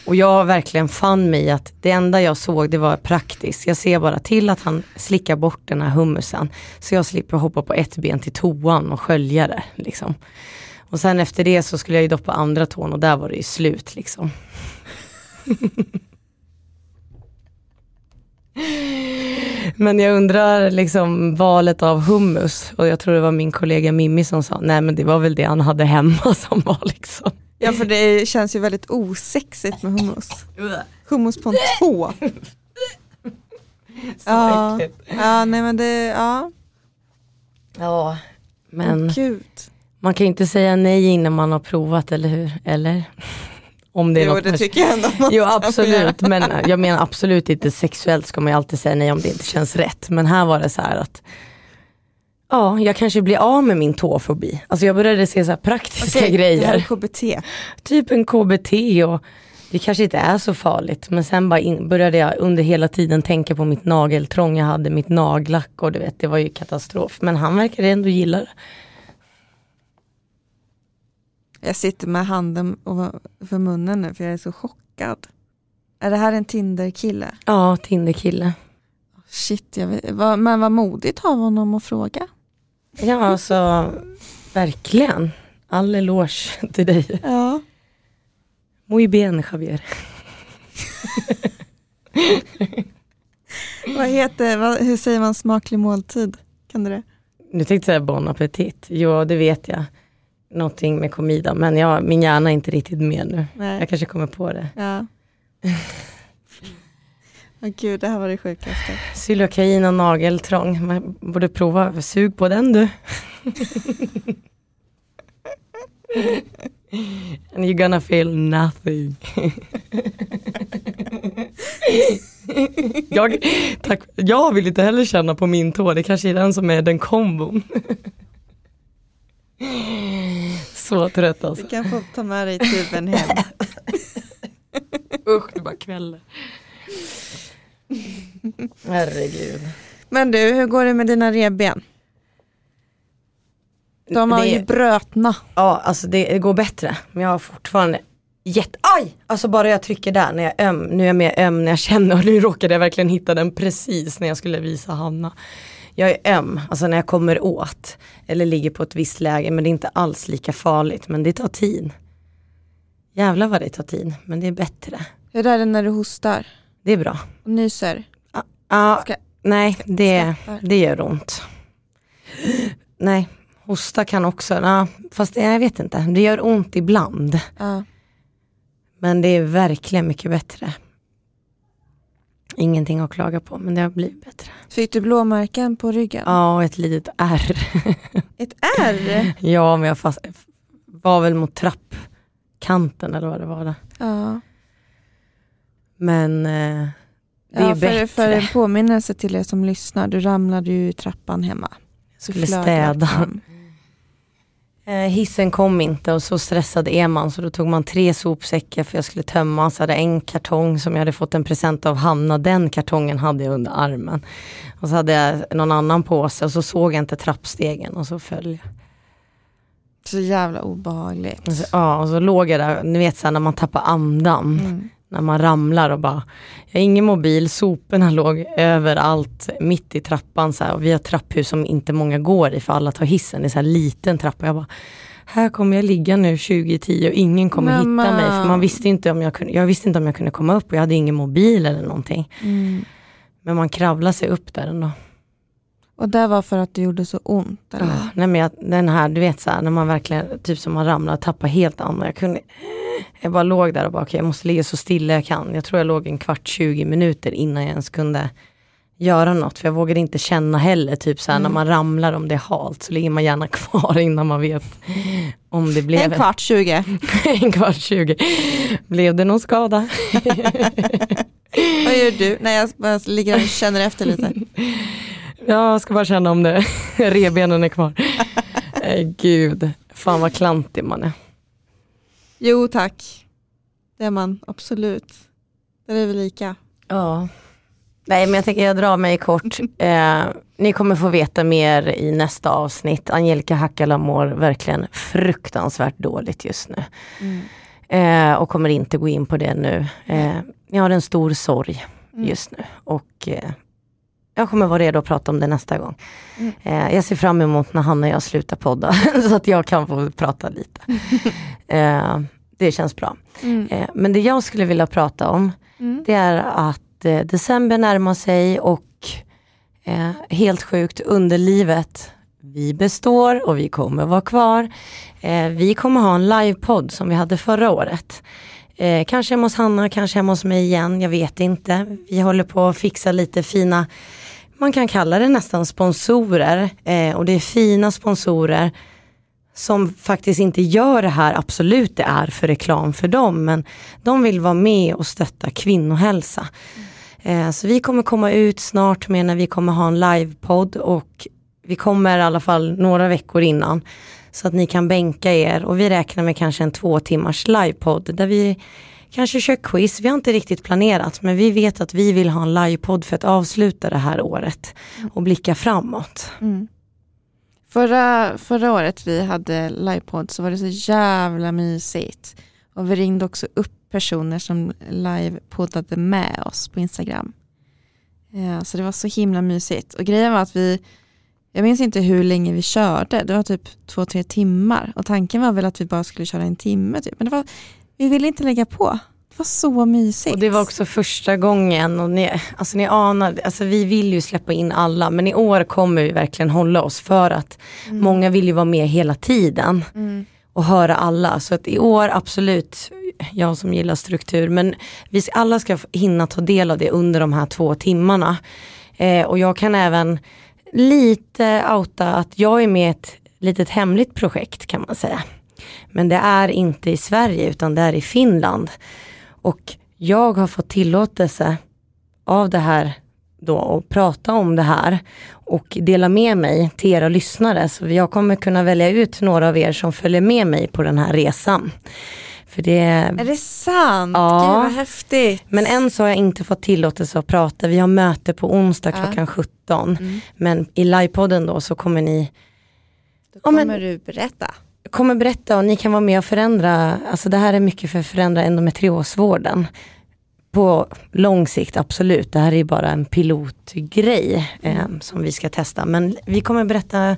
Och jag verkligen fann mig att det enda jag såg det var praktiskt. Jag ser bara till att han slickar bort den här hummusen. Så jag slipper hoppa på ett ben till toan och skölja det. Liksom. Och sen efter det så skulle jag ju doppa andra tån och där var det ju slut liksom. Men jag undrar liksom valet av hummus och jag tror det var min kollega Mimmi som sa nej men det var väl det han hade hemma som var liksom. ja för det känns ju väldigt osexigt med hummus. Hummus på en tå. Så Ja. äckligt. Ja nej men det, ja. Ja, men Gud. Man kan ju inte säga nej innan man har provat, eller hur? Eller? Om det är Jo något det med- tycker jag ändå man Jo absolut, men jag menar absolut inte sexuellt ska man ju alltid säga nej om det inte känns rätt. Men här var det så här att Ja, jag kanske blir av med min tåfobi. Alltså jag började se så här praktiska här grejer. är KBT. Typ en KBT och det kanske inte är så farligt. Men sen bara in, började jag under hela tiden tänka på mitt nageltrång jag hade, mitt nagellack och du vet, det var ju katastrof. Men han verkade ändå gilla det. Jag sitter med handen för munnen nu för jag är så chockad. Är det här en Tinder-kille? Ja, Tinderkille. Shit, jag vet, vad, men vad modigt av honom att fråga. Ja, alltså verkligen. All eloge till dig. Ja. Muy bien Javier. Vad heter, vad, hur säger man smaklig måltid? Kan du det? Nu tänkte jag säga bon appetit. Jo, det vet jag. Någonting med komida, men jag, min hjärna är inte riktigt med nu. Nej. Jag kanske kommer på det. Ja. Åh gud, det här var det sjukaste. Xylokain och nageltrång. Man borde prova, sug på den du. And you're gonna feel nothing. jag, tack, jag vill inte heller känna på min tå, det kanske är den som är den kombon. Så trött alltså. Du kan få ta med dig tuben hem. Usch, det bara kväller. Herregud. Men du, hur går det med dina revben? De var Det- ju brötna. Ja, alltså det, det går bättre. Men jag har fortfarande jätte... Aj! Alltså bara jag trycker där när jag är öm. Nu är jag mer öm när jag känner och nu råkade jag verkligen hitta den precis när jag skulle visa Hanna. Jag är öm, alltså när jag kommer åt. Eller ligger på ett visst läge men det är inte alls lika farligt. Men det tar tid. Jävlar vad det tar tid. Men det är bättre. Hur är det när du hostar Det är bra. och nyser? Ja, Ska- nej det, det gör ont. Nej, hosta kan också, ja, fast jag vet inte, det gör ont ibland. Ja. Men det är verkligen mycket bättre. Ingenting att klaga på, men det har blivit bättre. Fick du blåmärken på ryggen? Ja, och ett litet ärr. Ett R? ja, men jag fast, var väl mot trappkanten eller vad det var. Där. Ja. Men eh, det är ja, bättre. för, en påminnelse till er som lyssnar, du ramlade ju i trappan hemma. jag skulle städa. fram. Eh, hissen kom inte och så stressad är man så då tog man tre sopsäckar för jag skulle tömma. Så hade jag en kartong som jag hade fått en present av Hanna, den kartongen hade jag under armen. Och så hade jag någon annan påse och så såg jag inte trappstegen och så föll jag. Så jävla obehagligt. Och så, ja, och så låg jag där, ni vet så här, när man tappar andan. Mm. När man ramlar och bara, jag har ingen mobil, soporna låg överallt mitt i trappan så här, och vi har trapphus som inte många går i för alla tar hissen, det är så här liten trappa. Jag bara, här kommer jag ligga nu 2010 och ingen kommer Mamma. hitta mig för man visste inte om jag kunde, jag visste inte om jag kunde komma upp och jag hade ingen mobil eller någonting. Mm. Men man kravlar sig upp där ändå. Och det var för att det gjorde så ont? Eller? Ah, nej men jag, den här, du vet så här, när man verkligen, typ som man ramlar och tappar helt andan. Jag kunde, jag bara låg där och bara, okay, jag måste ligga så stilla jag kan. Jag tror jag låg en kvart, 20 minuter innan jag ens kunde göra något. För jag vågade inte känna heller, typ så här, mm. när man ramlar om det är halt så ligger man gärna kvar innan man vet om det blev. En kvart, 20. en kvart, 20. Blev det någon skada? Vad gör du? Nej jag bara ligger och känner efter lite. Jag ska bara känna om det rebenen är kvar. Nej gud, fan vad klantig man är. Jo tack, det är man absolut. Det är väl lika. Ja. Nej men jag tänker jag drar mig kort. Eh, ni kommer få veta mer i nästa avsnitt. Angelica Hackala mår verkligen fruktansvärt dåligt just nu. Mm. Eh, och kommer inte gå in på det nu. Eh, jag har en stor sorg mm. just nu och eh, jag kommer vara redo att prata om det nästa gång. Mm. Eh, jag ser fram emot när Hanna och jag slutar podda så att jag kan få prata lite. eh, det känns bra. Mm. Eh, men det jag skulle vilja prata om mm. det är att eh, december närmar sig och eh, helt sjukt underlivet vi består och vi kommer vara kvar. Eh, vi kommer ha en livepodd som vi hade förra året. Eh, kanske hemma hos Hanna, kanske hemma hos mig igen, jag vet inte. Vi håller på att fixa lite fina, man kan kalla det nästan sponsorer. Eh, och det är fina sponsorer som faktiskt inte gör det här, absolut det är för reklam för dem, men de vill vara med och stötta kvinnohälsa. Mm. Så vi kommer komma ut snart med när vi kommer ha en livepodd och vi kommer i alla fall några veckor innan så att ni kan bänka er och vi räknar med kanske en två timmars livepodd där vi kanske kör quiz. Vi har inte riktigt planerat men vi vet att vi vill ha en livepodd för att avsluta det här året och blicka framåt. Mm. Förra, förra året vi hade livepodd så var det så jävla mysigt. Och vi ringde också upp personer som livepoddade med oss på Instagram. Ja, så det var så himla mysigt. Och grejen var att vi jag minns inte hur länge vi körde, det var typ två, tre timmar. Och tanken var väl att vi bara skulle köra en timme. Typ. Men det var, vi ville inte lägga på. Det var så mysigt. Och det var också första gången och ni, alltså ni anar, alltså vi vill ju släppa in alla men i år kommer vi verkligen hålla oss för att mm. många vill ju vara med hela tiden. Mm. och höra alla. Så att i år absolut, jag som gillar struktur, men vi alla ska hinna ta del av det under de här två timmarna. Eh, och jag kan även lite outa att jag är med i ett litet hemligt projekt kan man säga. Men det är inte i Sverige utan det är i Finland. Och jag har fått tillåtelse av det här då att prata om det här och dela med mig till era lyssnare. Så jag kommer kunna välja ut några av er som följer med mig på den här resan. För det, är det sant? Ja. Gud vad häftigt. Men än så har jag inte fått tillåtelse att prata. Vi har möte på onsdag ja. klockan 17. Mm. Men i livepodden då så kommer ni Då kommer ja, men, du berätta. Kommer berätta och ni kan vara med och förändra. Alltså det här är mycket för att förändra endometriosvården. På lång sikt absolut. Det här är bara en pilotgrej eh, som vi ska testa. Men vi kommer berätta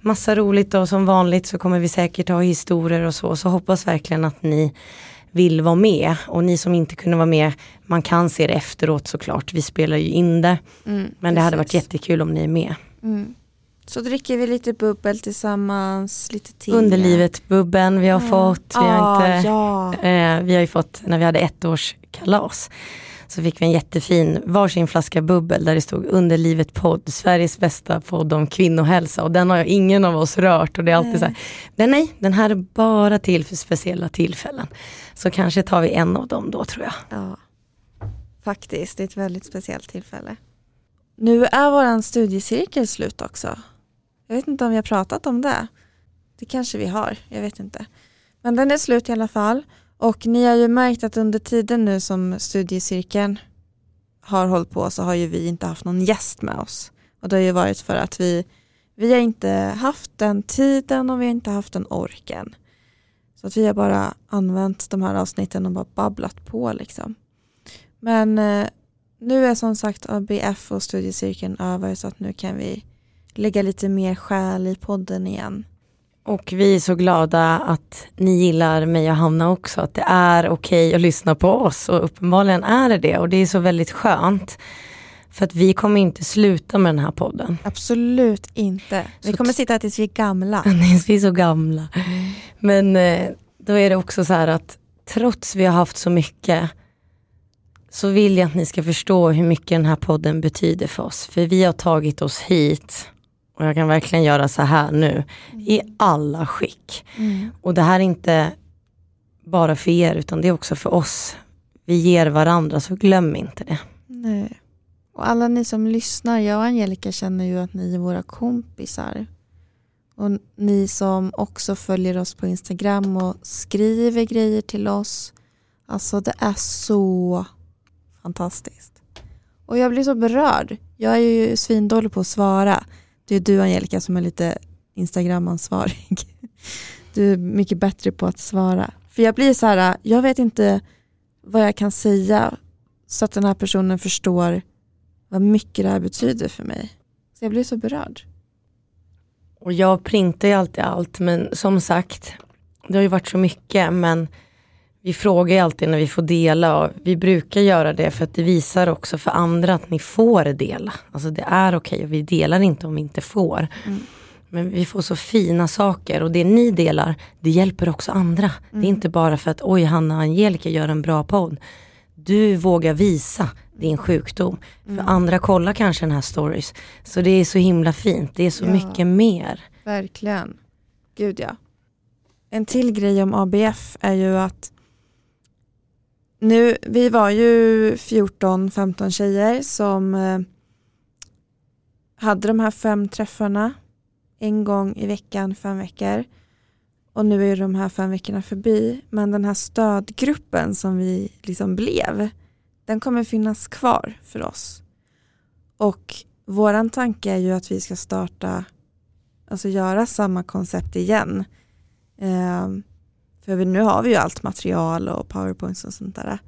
massa roligt och som vanligt så kommer vi säkert ha historier och så. Så hoppas verkligen att ni vill vara med. Och ni som inte kunde vara med, man kan se det efteråt såklart. Vi spelar ju in det. Mm, men det hade varit jättekul om ni är med. Mm. Så dricker vi lite bubbel tillsammans, lite te. Underlivet-bubbeln vi har mm. fått. Vi har, ah, inte, ja. eh, vi har ju fått när vi hade ett års kalas så fick vi en jättefin varsin flaska bubbel där det stod Underlivet podd, Sveriges bästa podd om kvinnohälsa och den har ingen av oss rört och det är alltid nej. så här, nej, den här är bara till för speciella tillfällen. Så kanske tar vi en av dem då tror jag. Ja, faktiskt, det är ett väldigt speciellt tillfälle. Nu är våran studiecirkel slut också. Jag vet inte om vi har pratat om det. Det kanske vi har, jag vet inte. Men den är slut i alla fall. Och ni har ju märkt att under tiden nu som studiecirkeln har hållit på så har ju vi inte haft någon gäst med oss. Och det har ju varit för att vi, vi har inte haft den tiden och vi har inte haft den orken. Så att vi har bara använt de här avsnitten och bara babblat på liksom. Men eh, nu är som sagt ABF och studiecirkeln över så att nu kan vi lägga lite mer själ i podden igen. Och vi är så glada att ni gillar mig och Hanna också, att det är okej okay att lyssna på oss och uppenbarligen är det det och det är så väldigt skönt. För att vi kommer inte sluta med den här podden. Absolut inte. Vi Så kommer t- sitta här tills vi är gamla. vi är så gamla. Men eh, då är det också så här att trots vi har haft så mycket så vill jag att ni ska förstå hur mycket den här podden betyder för oss. För vi har tagit oss hit och jag kan verkligen göra så här nu i alla skick. Mm. Och det här är inte bara för er utan det är också för oss. Vi ger varandra så glöm inte det. Nej. Och alla ni som lyssnar, jag och Angelica känner ju att ni är våra kompisar. Och ni som också följer oss på Instagram och skriver grejer till oss. Alltså det är så fantastiskt. Och jag blir så berörd. Jag är ju svindålig på att svara. Det är du Angelica som är lite Instagram-ansvarig. Du är mycket bättre på att svara. För jag blir så här, jag vet inte vad jag kan säga så att den här personen förstår vad mycket det här betyder för mig. Så jag blir så berörd. Och jag printar ju alltid allt men som sagt det har ju varit så mycket men vi frågar ju alltid när vi får dela och vi brukar göra det för att det visar också för andra att ni får dela. Alltså det är okej och vi delar inte om vi inte får. Mm. Men vi får så fina saker och det ni delar det hjälper också andra. Det är inte bara för att oj Hanna och Angelica gör en bra podd. Du vågar visa din sjukdom. För andra kollar kanske den här stories. Så det är så himla fint. Det är så Ja. mycket mer. Verkligen. Gud ja. En till grej om ABF är ju att nu, vi var ju 14-15 tjejer som eh, hade de här fem träffarna en gång i veckan, fem veckor. Och nu är ju de här fem veckorna förbi. Men den här stödgruppen som vi liksom blev, den kommer finnas kvar för oss. Och våran tanke är ju att vi ska starta alltså göra samma koncept igen. Eh, för nu har vi ju allt material och powerpoints och sånt där.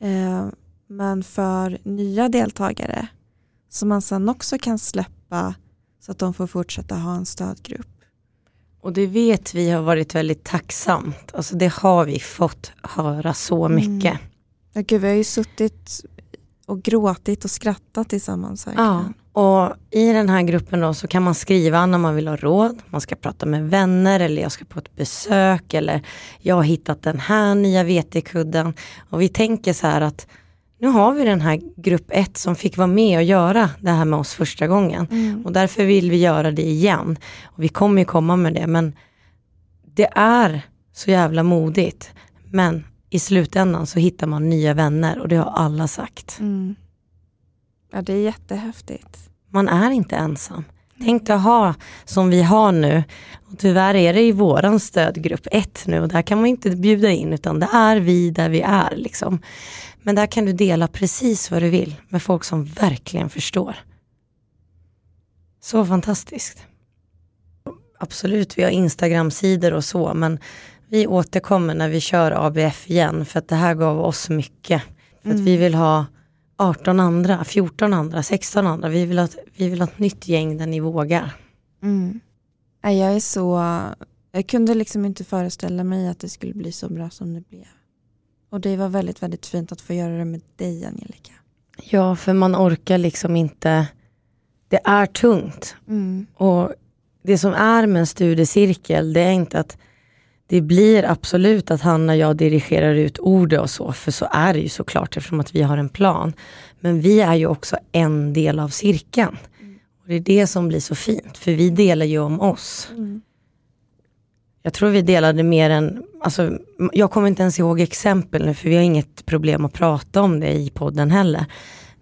Eh, men för nya deltagare som man sen också kan släppa så att de får fortsätta ha en stödgrupp. Och det vet vi har varit väldigt tacksamt. Alltså det har vi fått höra så Mm. mycket. Ja, gud, vi har ju suttit och gråtit och skrattat tillsammans. Ja, Verkligen. och i den här gruppen då så kan man skriva när man vill ha råd. Man ska prata med vänner eller jag ska på ett besök eller jag har hittat den här nya vetekudden. Och vi tänker så här att nu har vi den här grupp ett som fick vara med och göra det här med oss första gången. Mm. Och därför vill vi göra det igen. Och vi kommer ju komma med det men det är så jävla modigt. Men i slutändan så hittar man nya vänner och det har alla sagt. Mm. Ja, det är jättehäftigt. Man är inte ensam. Tänk dig att ha som vi har nu. Och tyvärr är det i våran stödgrupp 1 nu och där kan man inte bjuda in utan det är vi där vi är. Liksom. Men där kan du dela precis vad du vill med folk som verkligen förstår. Så fantastiskt. Absolut, vi har Instagram-sidor och så men vi återkommer när vi kör ABF igen för att det här gav oss mycket. För att vi vill ha 18 andra, 14 andra, 16 andra. Vi vill ha, ett- vi vill ha ett nytt gäng där ni vågar. Mm. Jag är så, jag kunde liksom inte föreställa mig att det skulle bli så bra som det blev. Och det var väldigt, väldigt fint att få göra det med dig Angelica. Ja, för man orkar liksom inte. Det är tungt. Mm. Och det som är med en studiecirkel, det är inte att det blir absolut att Hanna och jag dirigerar ut ordet och så, för så är det ju såklart eftersom att vi har en plan. Men vi är ju också en del av cirkeln. Och det är det som blir så fint, för vi delar ju om oss. Mm. Jag tror vi delade mer än, alltså, jag kommer inte ens ihåg exempel nu för vi har inget problem att prata om det i podden heller.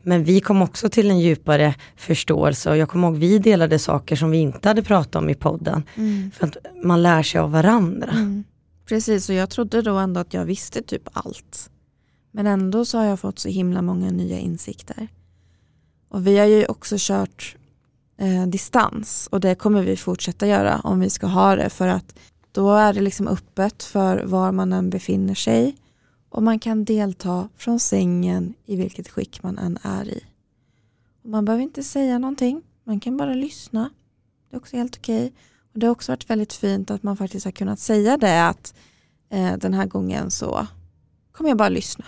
Men vi kom också till en djupare förståelse och jag kommer ihåg vi delade saker som vi inte hade pratat om i podden. Mm. För att man lär sig av varandra. Mm. Precis, och jag trodde då ändå att jag visste typ allt. Men ändå så har jag fått så himla många nya insikter. Och vi har ju också kört eh, distans och det kommer vi fortsätta göra om vi ska ha det för att då är det liksom öppet för var man än befinner sig och man kan delta från sängen i vilket skick man än är i. Man behöver inte säga någonting, man kan bara lyssna. Det är också helt okej. Och det har också varit väldigt fint att man faktiskt har kunnat säga det att eh, den här gången så kommer jag bara lyssna.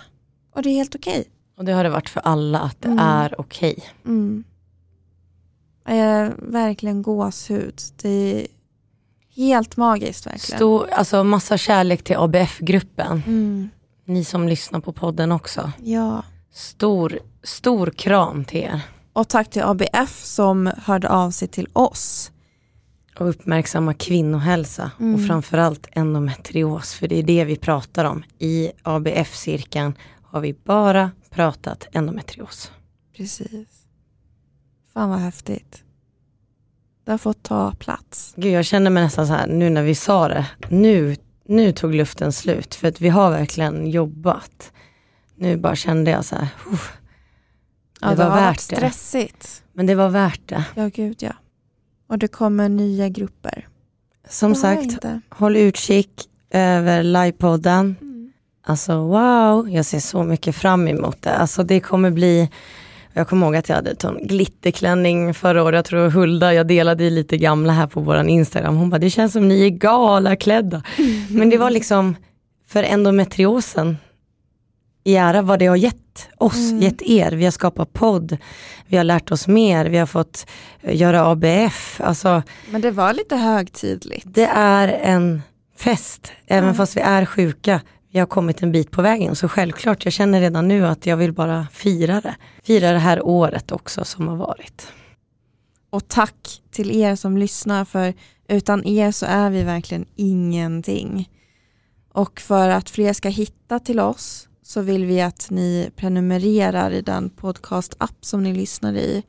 Och det är helt okej. Och det har det varit för alla att det Mm. är okej. Mm. Eh, verkligen gåshud. Det är helt magiskt verkligen. Stor, alltså massa kärlek till ABF-gruppen. Mm. Ni som lyssnar på podden också. Ja. Stor, stor kram till er. Och tack till ABF som hörde av sig till oss. Och uppmärksamma kvinnohälsa Mm. och framförallt endometrios. För det är det vi pratar om. I ABF-cirkeln har vi bara pratat endometrios. Precis. Fan vad häftigt. Det har fått ta plats. Gud, jag känner mig nästan så här nu när vi sa det. Nu, nu tog luften slut för att vi har verkligen jobbat. Nu bara kände jag så här, "Uff." Ja, Det det, var värt det. stressigt. men det var värt det. Ja, gud ja. Och det kommer nya grupper. Som Det sagt, håll utkik över livepodden. Alltså wow, jag ser så mycket fram emot det. Alltså det kommer bli, jag kommer ihåg att jag hade en glitterklänning förra året, jag tror Hulda, jag delade i lite gamla här på våran Instagram. Hon bara, det känns som ni är galaklädda. Men det var liksom för endometriosen i ära vad det har gett oss, Mm. gett er. Vi har skapat podd, vi har lärt oss mer, vi har fått eh, göra ABF. Alltså Men det var lite högtidligt. det är en fest, även Ja. fast vi är sjuka. Vi har kommit en bit på vägen, så självklart, jag känner redan nu att jag vill bara fira det. Fira det här året också som har varit. Och tack till er som lyssnar för utan er så är vi verkligen ingenting. Och för att fler ska hitta till oss så vill vi att ni prenumererar i den podcast-app som ni lyssnar i.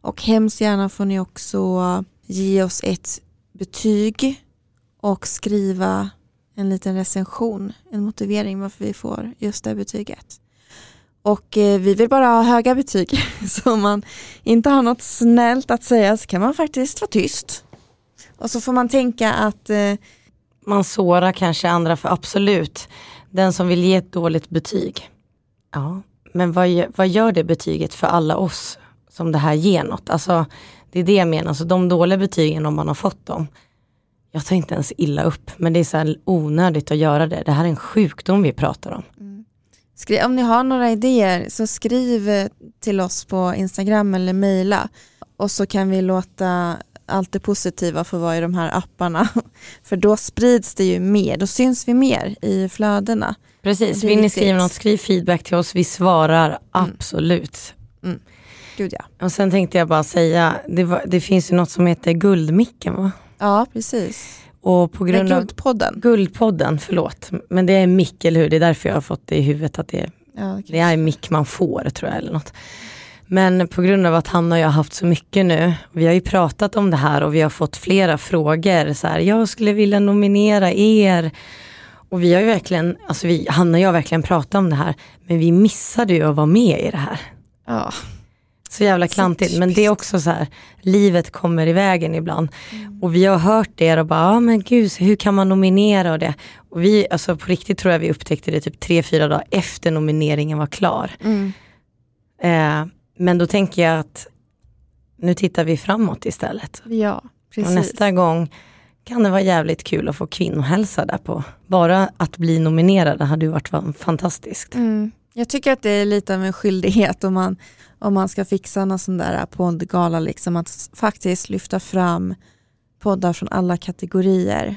Och hemskt gärna får ni också ge oss ett betyg och skriva en liten recension, en motivering varför vi får just det betyget. Och eh, vi vill bara ha höga betyg. Så om man inte har något snällt att säga så kan man faktiskt vara tyst. Och så får man tänka att eh, Man sårar kanske andra för absolut, den som vill ge ett dåligt betyg. Ja, men vad, vad gör det betyget för alla oss som det här ger något? Alltså, det är det jag menar, så de dåliga betygen om man har fått dem. Jag tar inte ens illa upp, men det är så här onödigt att göra det. Det här är en sjukdom vi pratar om. skri- om ni har några idéer så skriv eh, till oss på Instagram eller mejla. Och så kan vi låta allt det positiva få vara i de här apparna. För då sprids det ju mer, då syns vi mer i flödena. Precis, vill ni skriva något, skriv feedback till oss. Vi svarar absolut. Gud ja. Och sen tänkte jag bara säga, det, var, det finns ju något som heter Guldmicken va? Ja, precis. Och på grund av Guldpodden. Guldpodden, förlåt. Men det är mick, eller hur? Det är därför jag har fått det i huvudet att det är, Ja, det är mick man får, tror jag. eller något. Men på grund av att Hanna och jag har haft så mycket nu, vi har ju pratat om det här och vi har fått flera frågor. Så här, jag skulle vilja nominera er. Och vi har ju verkligen, alltså vi, Hanna och jag har verkligen pratat om det här, men vi missade ju att vara med i det här. ja. Så jävla klantigt, men det är också så här, livet kommer i vägen ibland. Och vi har hört det och bara, ja men gud, hur kan man nominera och det? Och vi, alltså på riktigt tror jag vi upptäckte det typ tre, fyra dagar efter nomineringen var klar. Mm. Eh, men då tänker jag att nu tittar vi framåt istället. ja, precis. Och nästa gång kan det vara jävligt kul att få kvinnohälsa där på. Bara att bli nominerad hade ju varit fan- fantastiskt. Mm. Jag tycker att det är lite av en skyldighet om man, om man ska fixa någon sån där poddgala, liksom, att faktiskt lyfta fram poddar från alla kategorier.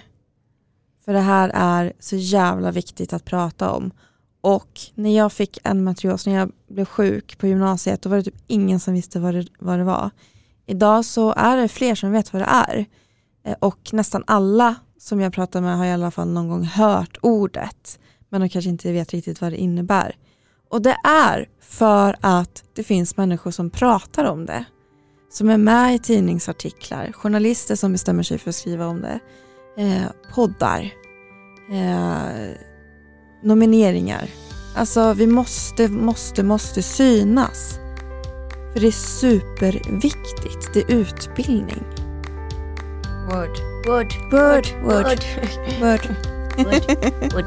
För det här är så jävla viktigt att prata om. Och när jag fick en matrios, när jag blev sjuk på gymnasiet, då var det typ ingen som visste vad det, vad det var. Idag så är det fler som vet vad det är. Eh, och nästan alla som jag pratar med har i alla fall någon gång hört ordet. Men de kanske inte vet riktigt vad det innebär. Och det är för att det finns människor som pratar om det. Som är med i tidningsartiklar, journalister som bestämmer sig för att skriva om det. Eh, poddar. Eh, nomineringar. Alltså vi måste, måste, måste synas. För det är superviktigt. Det är utbildning. Word, word, Word, word, word. word.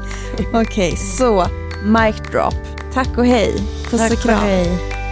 Okej, så mic drop. Tack och hej. Puss Tack och och kram. hej.